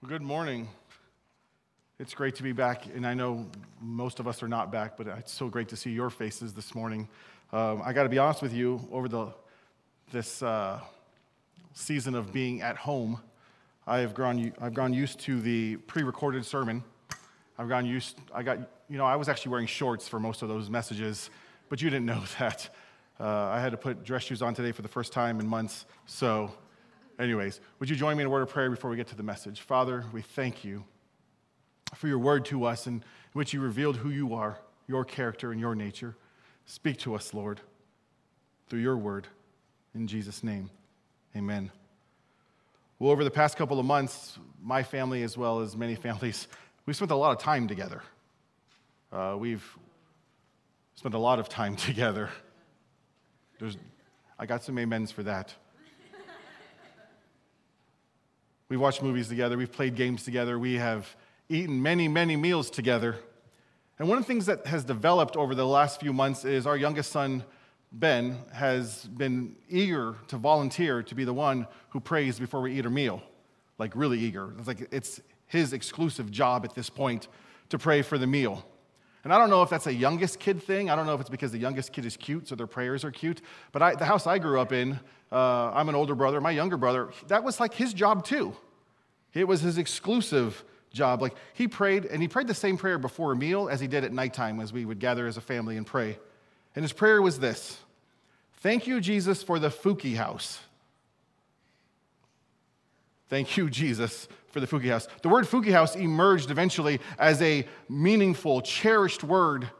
Well, good morning. It's great to be back, and I know most of us are not back, but it's so great to see your faces this morning. Um, I got to be honest with you, over the this uh, season of being at home, I have grown I've grown used to the pre-recorded sermon. I've gone used. I got you know I was actually wearing shorts for most of those messages, but you didn't know that. Uh, I had to put dress shoes on today for the first time in months, so Anyways, would you join me in a word of prayer before we get to the message? Father, we thank you for your word to us in which you revealed who you are, your character, and your nature. Speak to us, Lord, through your word. In Jesus' name, amen. Well, over the past couple of months, my family, as well as many families, we've spent a lot of time together. Uh, we've spent a lot of time together. There's, I got some amens for that. We've watched movies together, we've played games together, we have eaten many, many meals together. And one of the things that has developed over the last few months is our youngest son, Ben, has been eager to volunteer to be the one who prays before we eat a meal. Like, really eager. It's like it's his exclusive job at this point to pray for the meal. And I don't know if that's a youngest kid thing. I don't know if it's because the youngest kid is cute, so their prayers are cute. But I, the house I grew up in, uh, I'm an older brother. My younger brother, that was like his job too. It was his exclusive job. Like he prayed, and he prayed the same prayer before a meal as he did at nighttime as we would gather as a family and pray. And his prayer was this Thank you, Jesus, for the Fuki house. Thank you, Jesus, for the Fuki house. The word Fuki house emerged eventually as a meaningful, cherished word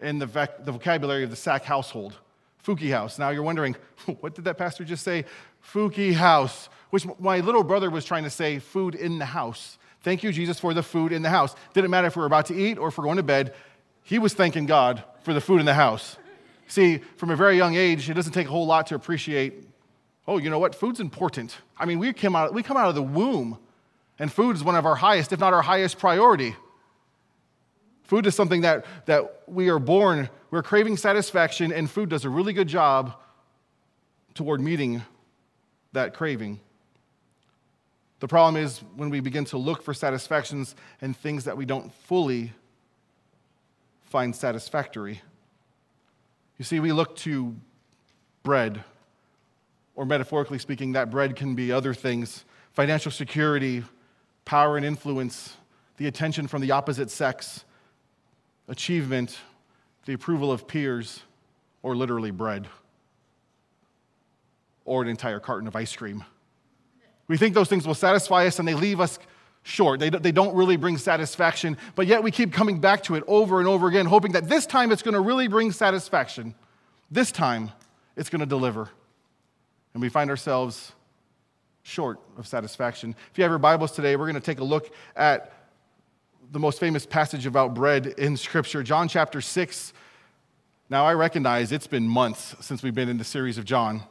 in the, the vocabulary of the Sack household. Fuki house. Now you're wondering, what did that pastor just say? Fuki house, which my little brother was trying to say, food in the house. Thank you, Jesus, for the food in the house. Didn't matter if we were about to eat or if we're going to bed, he was thanking God for the food in the house. See, from a very young age, it doesn't take a whole lot to appreciate, oh, you know what? Food's important. I mean, we, came out, we come out of the womb, and food is one of our highest, if not our highest priority. Food is something that, that we are born, we're craving satisfaction, and food does a really good job toward meeting that craving. The problem is when we begin to look for satisfactions and things that we don't fully find satisfactory. You see, we look to bread, or metaphorically speaking, that bread can be other things financial security, power and influence, the attention from the opposite sex, achievement, the approval of peers, or literally bread, or an entire carton of ice cream. We think those things will satisfy us and they leave us short. They, they don't really bring satisfaction, but yet we keep coming back to it over and over again, hoping that this time it's going to really bring satisfaction. This time it's going to deliver. And we find ourselves short of satisfaction. If you have your Bibles today, we're going to take a look at the most famous passage about bread in Scripture, John chapter 6. Now, I recognize it's been months since we've been in the series of John.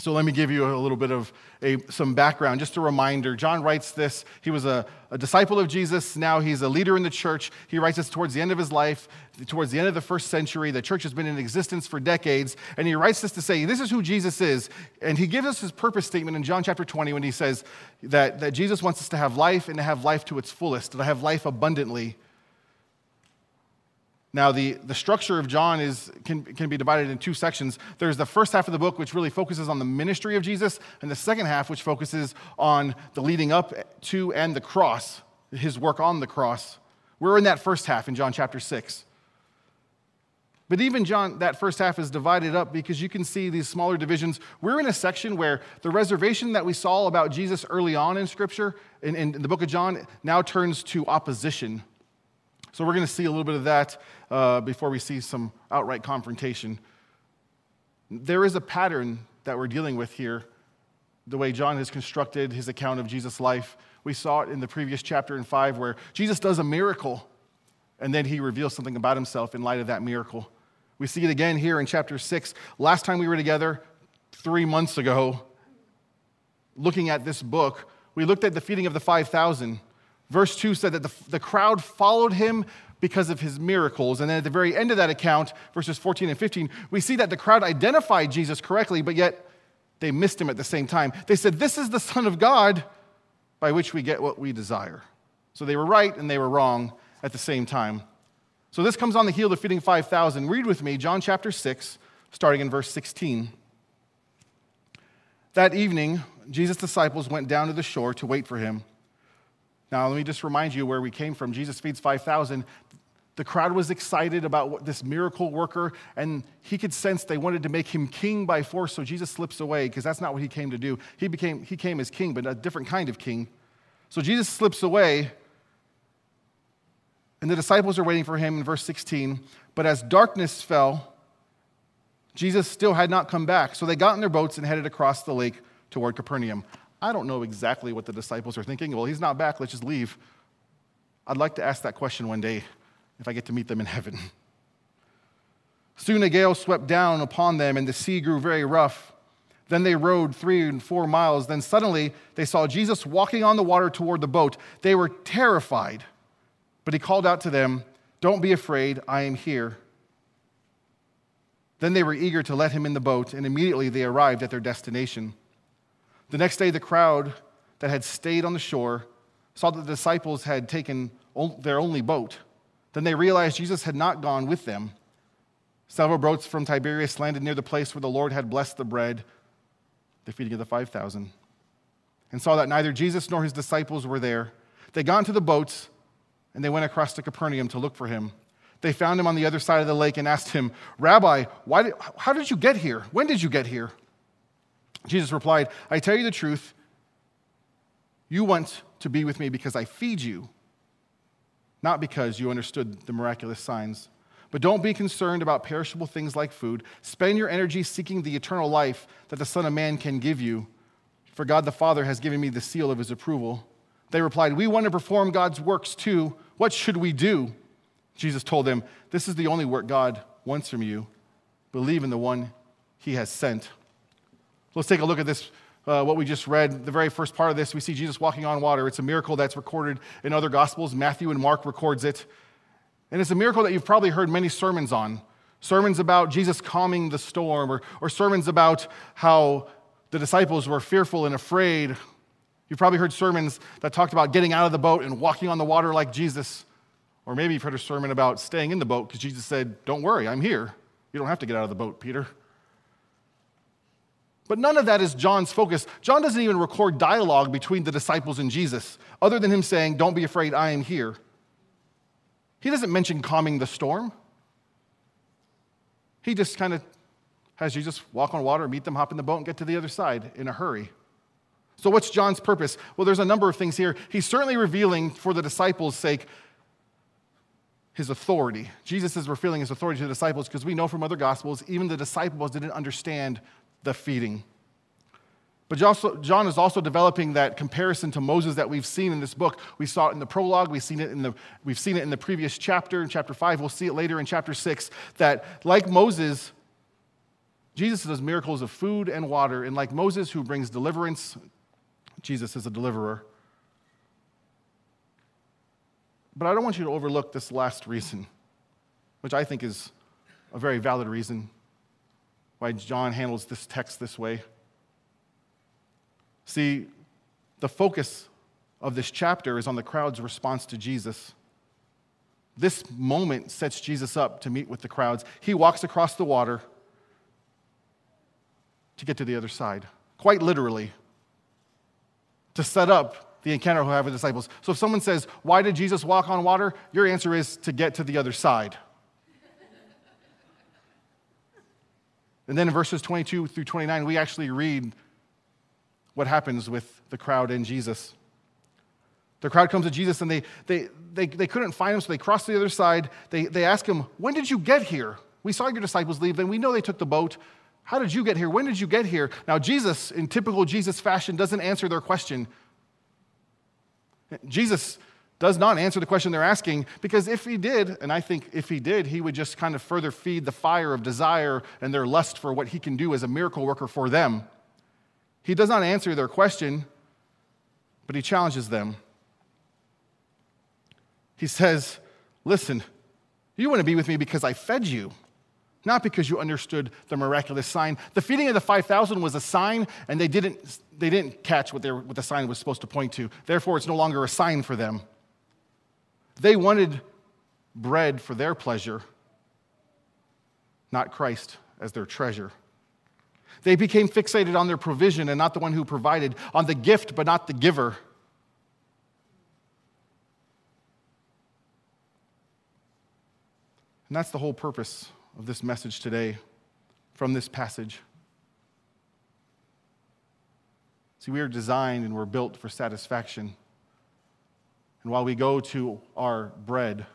So let me give you a little bit of a, some background, just a reminder. John writes this. He was a, a, disciple of Jesus. Now he's a leader in the church. He writes this towards the end of his life, towards the end of the first century. The church has been in existence for decades. And he writes this to say, this is who Jesus is. And he gives us his purpose statement in John chapter 20 when he says that, that Jesus wants us to have life and to have life to its fullest, to have life abundantly. Now, the, the structure of John is, can, can be divided in two sections. There's the first half of the book, which really focuses on the ministry of Jesus, and the second half, which focuses on the leading up to and the cross, his work on the cross. We're in that first half in John chapter 6. But even John, that first half is divided up because you can see these smaller divisions. We're in a section where the reservation that we saw about Jesus early on in Scripture, in, in the book of John, now turns to opposition so we're going to see a little bit of that uh, before we see some outright confrontation. There is a pattern that we're dealing with here, the way John has constructed his account of Jesus' life. We saw it in the previous chapter in 5 where Jesus does a miracle and then he reveals something about himself in light of that miracle. We see it again here in chapter 6. Last time we were together, three months ago, looking at this book, we looked at the feeding of the 5,000. Verse 2 said that the, the crowd followed him because of his miracles. And then at the very end of that account, verses 14 and 15, we see that the crowd identified Jesus correctly, but yet they missed him at the same time. They said, This is the Son of God. by which we get what we desire. So they were right and they were wrong at the same time. So this comes on the heel of feeding 5,000. Read with me John chapter 6, starting in verse 16. That evening, Jesus' disciples went down to the shore to wait for him. Now, let me just remind you where we came from. Jesus feeds 5,000. The crowd was excited about this miracle worker, and he could sense they wanted to make him king by force, so Jesus slips away because that's not what he came to do. He, became, he came as king, but a different kind of king. So Jesus slips away, and the disciples are waiting for him in verse 16. But as darkness fell, Jesus still had not come back. So they got in their boats and headed across the lake toward Capernaum. I don't know exactly what the disciples are thinking. Well, he's not back, let's just leave. I'd like to ask that question one day if I get to meet them in heaven. Soon a gale swept down upon them, and the sea grew very rough. Then they rowed three and four miles. Then suddenly they saw Jesus walking on the water toward the boat. They were terrified, but he called out to them, Don't be afraid, I am here. Then they were eager to let him in the boat, and immediately they arrived at their destination. The next day, the crowd that had stayed on the shore saw that the disciples had taken their only boat then they realized Jesus had not gone with them. Several boats from Tiberias landed near the place where the Lord had blessed the bread, the feeding of the 5,000, and saw that neither Jesus nor his disciples were there. They got into the boats and they went across to Capernaum to look for him. They found him on the other side of the lake and asked him, Rabbi, why did, how did you get here? When did you get here? Jesus replied, I tell you the truth. You want to be with me because I feed you not because you understood the miraculous signs. But don't be concerned about perishable things like food. Spend your energy seeking the eternal life that the Son of Man can give you. For God the Father has given me the seal of his approval. They replied, We want to perform God's works too. What should we do? Jesus told them, This is the only work God wants from you. Believe in the one he has sent. Let's take a look at this uh, what we just read, the very first part of this, we see Jesus walking on water. It's a miracle that's recorded in other gospels. Matthew and Mark records it. And it's a miracle that you've probably heard many sermons on. Sermons about Jesus calming the storm, or, or sermons about how the disciples were fearful and afraid. You've probably heard sermons that talked about getting out of the boat and walking on the water like Jesus. Or maybe you've heard a sermon about staying in the boat because Jesus said, Don't worry, I'm here. You don't have to get out of the boat, Peter. But none of that is John's focus. John doesn't even record dialogue between the disciples and Jesus, other than him saying, Don't be afraid, I am here. He doesn't mention calming the storm. He just kind of has Jesus walk on water, meet them, hop in the boat, and get to the other side in a hurry. So, what's John's purpose? Well, there's a number of things here. He's certainly revealing, for the disciples' sake, his authority. Jesus is revealing his authority to the disciples because we know from other gospels, even the disciples didn't understand the feeding. But John is also developing that comparison to Moses that we've seen in this book. We saw it in the prologue, we've seen it in the, we've seen it in the previous chapter, in chapter 5. We'll see it later in chapter 6. That, like Moses, Jesus does miracles of food and water. And like Moses, who brings deliverance, Jesus is a deliverer. But I don't want you to overlook this last reason, which I think is a very valid reason why John handles this text this way. See, the focus of this chapter is on the crowd's response to Jesus. This moment sets Jesus up to meet with the crowds. He walks across the water to get to the other side, quite literally, to set up the encounter he'll have with the disciples. So if someone says, Why did Jesus walk on water? Your answer is to get to the other side. And then in verses 22 through 29, we actually read what happens with the crowd and Jesus. The crowd comes to Jesus and they, they, they, they couldn't find him, so they cross to the other side. They, they ask him, When did you get here? We saw your disciples leave, and we know they took the boat. How did you get here? When did you get here? Now, Jesus, in typical Jesus fashion, doesn't answer their question. Jesus does not answer the question they're asking because if he did, and I think if he did, he would just kind of further feed the fire of desire and their lust for what he can do as a miracle worker for them. He does not answer their question, but he challenges them. He says, Listen, you want to be with me because I fed you. not because you understood the miraculous sign. The feeding of the 5,000 was a sign, and they didn't, they didn't catch what, they were, what the sign was supposed to point to. Therefore, it's no longer a sign for them. They wanted bread for their pleasure, not Christ as their treasure. They became fixated on their provision and not the one who provided, on the gift but not the giver. And that's the whole purpose of this message today from this passage. See, we are designed and we're built for satisfaction. And while we go to our bread,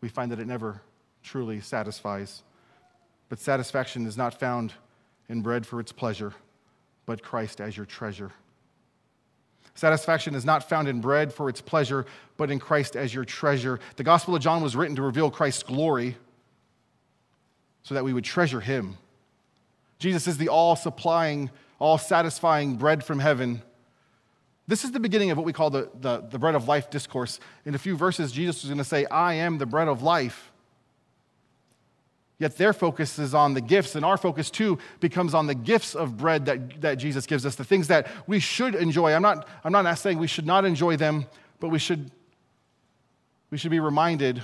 we find that it never truly satisfies. But satisfaction is not found in bread for its pleasure, but Christ as your treasure. Satisfaction is not found in bread for its pleasure, but in Christ as your treasure. The Gospel of John was written to reveal Christ's glory so that we would treasure him. Jesus is the all supplying, all satisfying bread from heaven. This is the beginning of what we call the, the, the bread of life discourse. In a few verses, Jesus is going to say, I am the bread of life. Yet their focus is on the gifts, and our focus too becomes on the gifts of bread that, that Jesus gives us, the things that we should enjoy. I'm not, I'm not saying we should not enjoy them, but we should, we should be reminded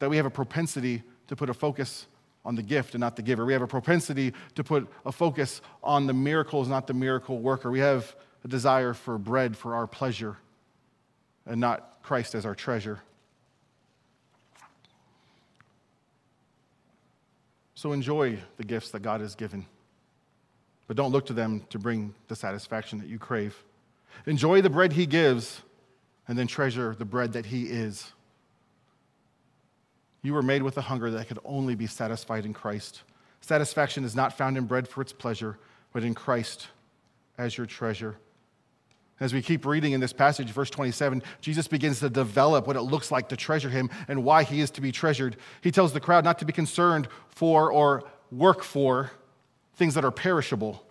that we have a propensity to put a focus on the gift and not the giver. We have a propensity to put a focus on the miracles, not the miracle worker. We have a desire for bread for our pleasure and not Christ as our treasure. So enjoy the gifts that God has given, but don't look to them to bring the satisfaction that you crave. Enjoy the bread He gives, and then treasure the bread that He is. You were made with a hunger that could only be satisfied in Christ. Satisfaction is not found in bread for its pleasure, but in Christ as your treasure. As we keep reading in this passage, verse 27, Jesus begins to develop what it looks like to treasure him and why he is to be treasured. He tells the crowd not to be concerned for or work for things that are perishable.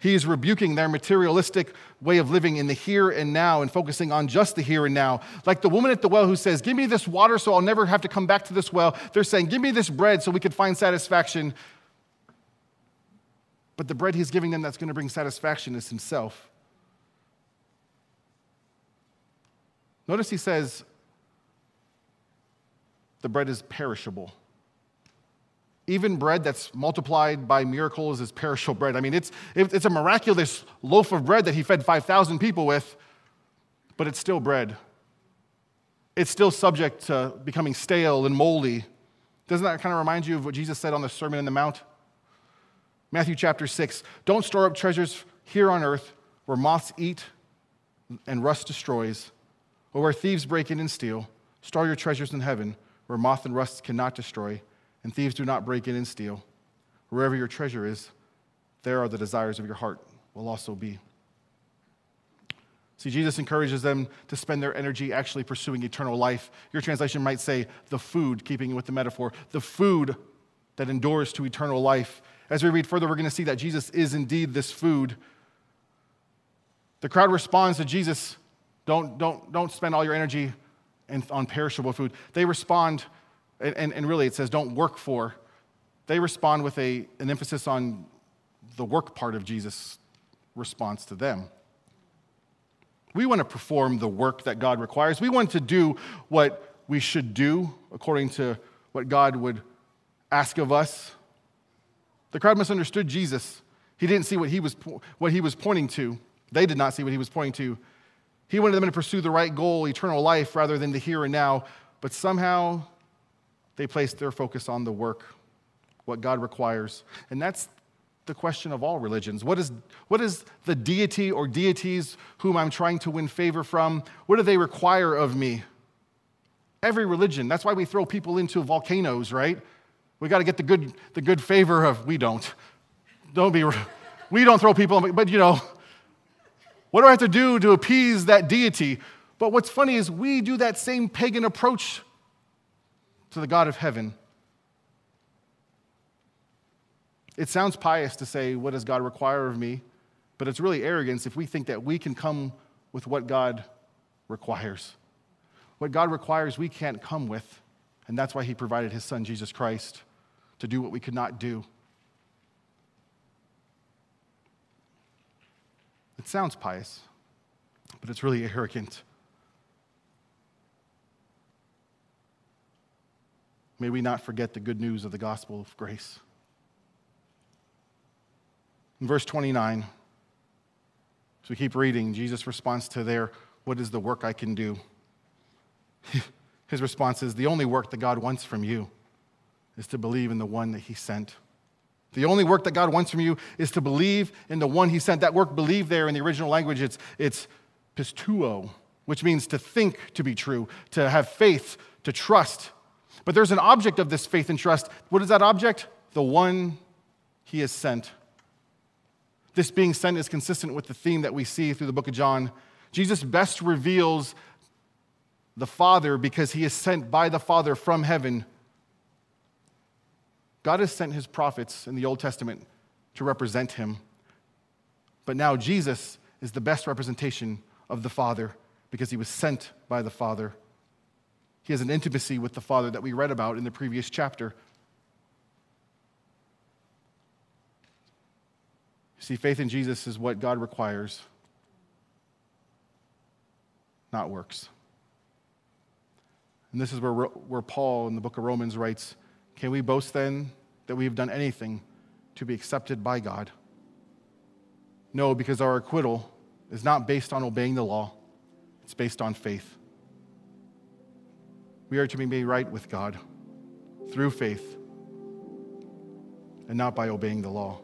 He is rebuking their materialistic way of living in the here and now and focusing on just the here and now. Like the woman at the well who says, Give me this water so I'll never have to come back to this well. They're saying, Give me this bread so we can find satisfaction. But the bread he's giving them that's going to bring satisfaction is himself. Notice he says the bread is perishable. Even bread that's multiplied by miracles is perishable bread. I mean, it's, it's a miraculous loaf of bread that he fed 5,000 people with, but it's still bread. It's still subject to becoming stale and moldy. Doesn't that kind of remind you of what Jesus said on the Sermon on the Mount? Matthew chapter 6 Don't store up treasures here on earth where moths eat and rust destroys or where thieves break in and steal, store your treasures in heaven, where moth and rust cannot destroy, and thieves do not break in and steal. Wherever your treasure is, there are the desires of your heart will also be. See, Jesus encourages them to spend their energy actually pursuing eternal life. Your translation might say the food, keeping with the metaphor, the food that endures to eternal life. As we read further, we're going to see that Jesus is indeed this food. The crowd responds to Jesus don't, don't, don't spend all your energy on perishable food. They respond, and, and, and really it says don't work for. They respond with a, an emphasis on the work part of Jesus' response to them. We want to perform the work that God requires. We want to do what we should do according to what God would ask of us. The crowd misunderstood Jesus. He didn't see what he was, what he was pointing to. They did not see what he was pointing to. He wanted them to pursue the right goal, eternal life, rather than the here and now. But somehow they place their focus on the work, what God requires. And that's the question of all religions. What is, what is the deity or deities whom I'm trying to win favor from? What do they require of me? Every religion. That's why we throw people into volcanoes, right? We got to get the good, the good favor of, we don't. Don't be, we don't throw people, but you know, what do I have to do to appease that deity? But what's funny is we do that same pagan approach to the God of heaven. It sounds pious to say, What does God require of me? But it's really arrogance if we think that we can come with what God requires. What God requires, we can't come with. And that's why he provided his son, Jesus Christ, to do what we could not do. It sounds pious, but it's really arrogant. May we not forget the good news of the gospel of grace. In verse 29, as we keep reading, Jesus' response to their, What is the work I can do? His response is, The only work that God wants from you is to believe in the one that He sent. The only work that God wants from you is to believe in the one He sent. That work, believe there in the original language, it's, it's pisteuo, which means to think to be true, to have faith, to trust. But there's an object of this faith and trust. What is that object? The one He has sent. This being sent is consistent with the theme that we see through the book of John. Jesus best reveals the Father because he is sent by the Father from heaven. God has sent his prophets in the Old Testament to represent him. But now Jesus is the best representation of the Father because he was sent by the Father. He has an intimacy with the Father that we read about in the previous chapter. See, faith in Jesus is what God requires, not works. And this is where, where Paul in the book of Romans writes Can we boast then that we have done anything to be accepted by God? No, because our acquittal is not based on obeying the law, it's based on faith. We are to be made right with God through faith and not by obeying the law.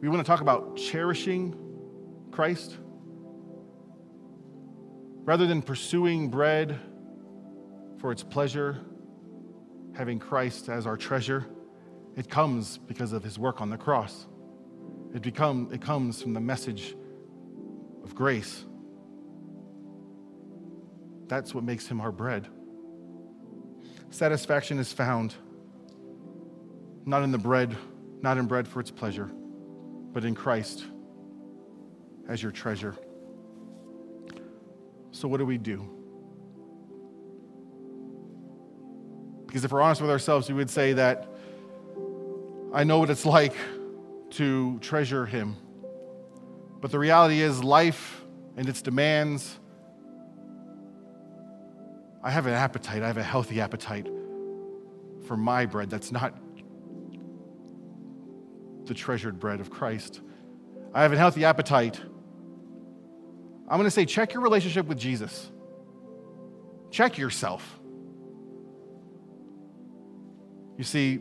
We want to talk about cherishing Christ. Rather than pursuing bread for its pleasure, having Christ as our treasure, it comes because of his work on the cross. It, become, it comes from the message of grace. That's what makes him our bread. Satisfaction is found not in the bread, not in bread for its pleasure, but in Christ as your treasure. So, what do we do? Because if we're honest with ourselves, we would say that I know what it's like to treasure Him. But the reality is, life and its demands, I have an appetite, I have a healthy appetite for my bread that's not the treasured bread of Christ. I have a healthy appetite. I'm going to say, check your relationship with Jesus. Check yourself. You see,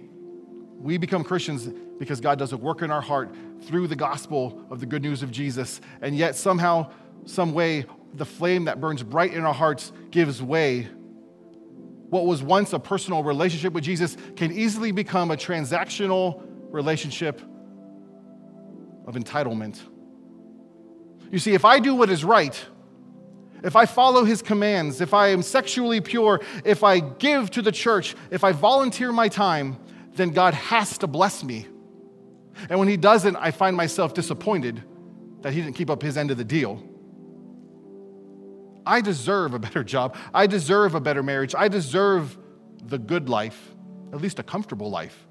we become Christians because God does a work in our heart through the gospel of the good news of Jesus. And yet, somehow, some way, the flame that burns bright in our hearts gives way. What was once a personal relationship with Jesus can easily become a transactional relationship of entitlement. You see, if I do what is right, if I follow his commands, if I am sexually pure, if I give to the church, if I volunteer my time, then God has to bless me. And when he doesn't, I find myself disappointed that he didn't keep up his end of the deal. I deserve a better job. I deserve a better marriage. I deserve the good life, at least a comfortable life.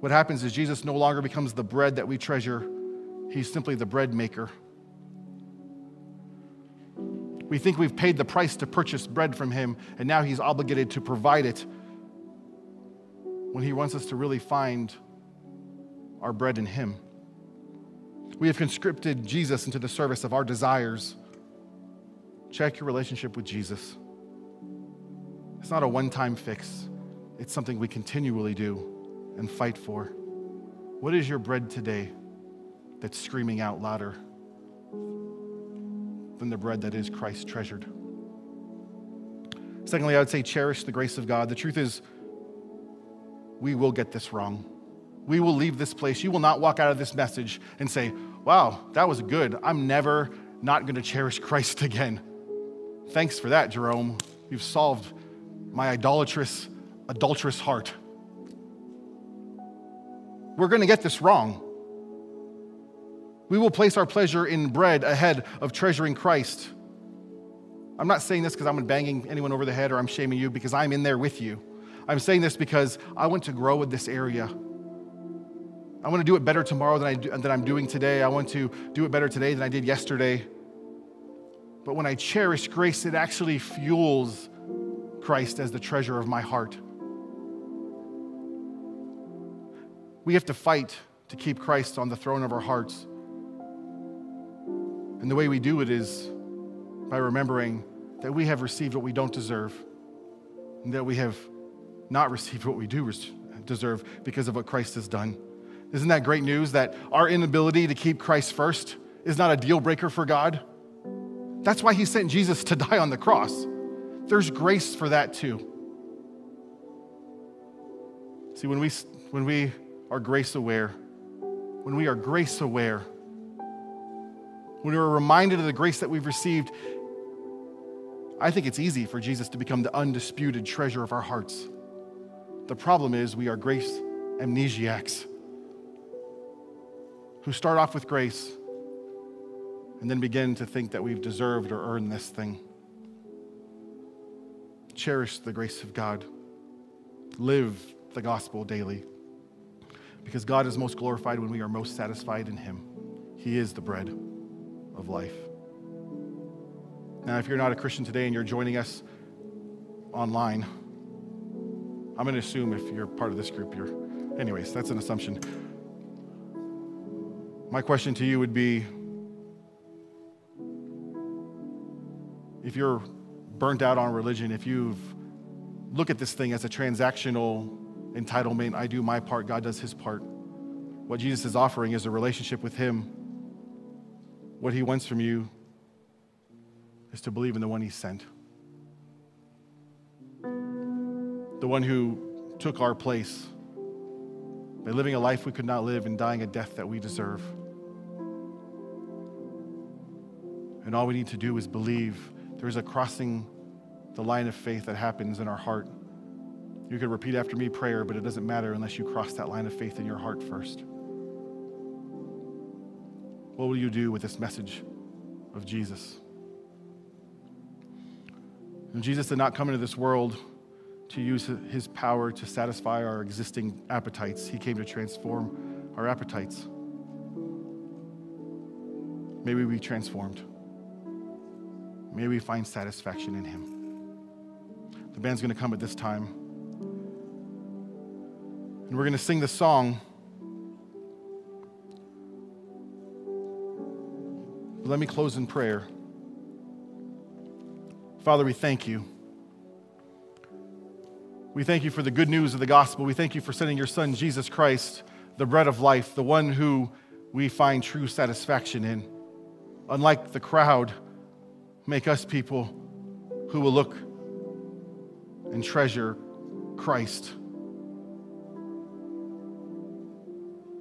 What happens is Jesus no longer becomes the bread that we treasure, he's simply the bread maker. We think we've paid the price to purchase bread from him, and now he's obligated to provide it when he wants us to really find our bread in him. We have conscripted Jesus into the service of our desires. Check your relationship with Jesus. It's not a one time fix, it's something we continually do and fight for? What is your bread today that's screaming out louder than the bread that is Christ treasured? Secondly, I would say cherish the grace of God. The truth is, we will get this wrong. We will leave this place. You will not walk out of this message and say, wow, that was good. I'm never not going to cherish Christ again. Thanks for that, Jerome. You've solved my idolatrous, adulterous heart. We're going to get this wrong. We will place our pleasure in bread ahead of treasuring Christ. I'm not saying this because I'm banging anyone over the head or I'm shaming you because I'm in there with you. I'm saying this because I want to grow in this area. I want to do it better tomorrow than, I do, than I'm doing today. I want to do it better today than I did yesterday. But when I cherish grace, it actually fuels Christ as the treasure of my heart. We have to fight to keep Christ on the throne of our hearts. And the way we do it is by remembering that we have received what we don't deserve, and that we have not received what we do deserve because of what Christ has done. Isn't that great news that our inability to keep Christ first is not a deal breaker for God? That's why he sent Jesus to die on the cross. There's grace for that too. See, when we, when we are grace aware, when we are grace aware, when we're reminded of the grace that we've received, I think it's easy for Jesus to become the undisputed treasure of our hearts. The problem is we are grace amnesiacs who start off with grace and then begin to think that we've deserved or earned this thing. Cherish the grace of God. Live the gospel daily. Because God is most glorified when we are most satisfied in Him. He is the bread of life. Now, if you're not a Christian today and you're joining us online, I'm going to assume if you're part of this group, you're. Anyways, that's an assumption. My question to you would be if you're burnt out on religion, if you've look at this thing as a transactional entitlement, I do my part, God does his part. What Jesus is offering is a relationship with him. What he wants from you is to believe in the one he sent. The one who took our place by living a life we could not live and dying a death that we deserve. And all we need to do is believe there's a crossing the line of faith that happens in our heart. You could repeat after me prayer, but it doesn't matter unless you cross that line of faith in your heart first. What will you do with this message of Jesus? And Jesus did not come into this world to use his power to satisfy our existing appetites. He came to transform our appetites. May we be transformed. May we find satisfaction in him. The band's going to come at this time. And we're going to sing the song. Let me close in prayer. Father, we thank you. We thank you for the good news of the gospel. We thank you for sending your son, Jesus Christ, the bread of life, the one who we find true satisfaction in. Unlike the crowd, make us people who will look and treasure Christ.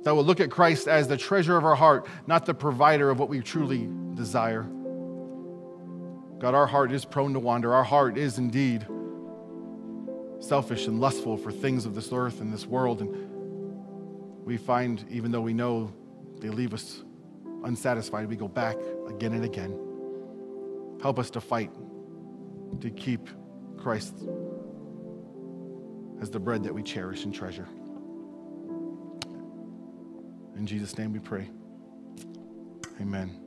That will look at Christ as the treasure of our heart, not the provider of what we truly desire. God, our heart is prone to wander. Our heart is indeed selfish and lustful for things of this earth and this world. And we find, even though we know they leave us unsatisfied, we go back again and again. Help us to fight to keep Christ as the bread that we cherish and treasure. In Jesus' name we pray. Amen.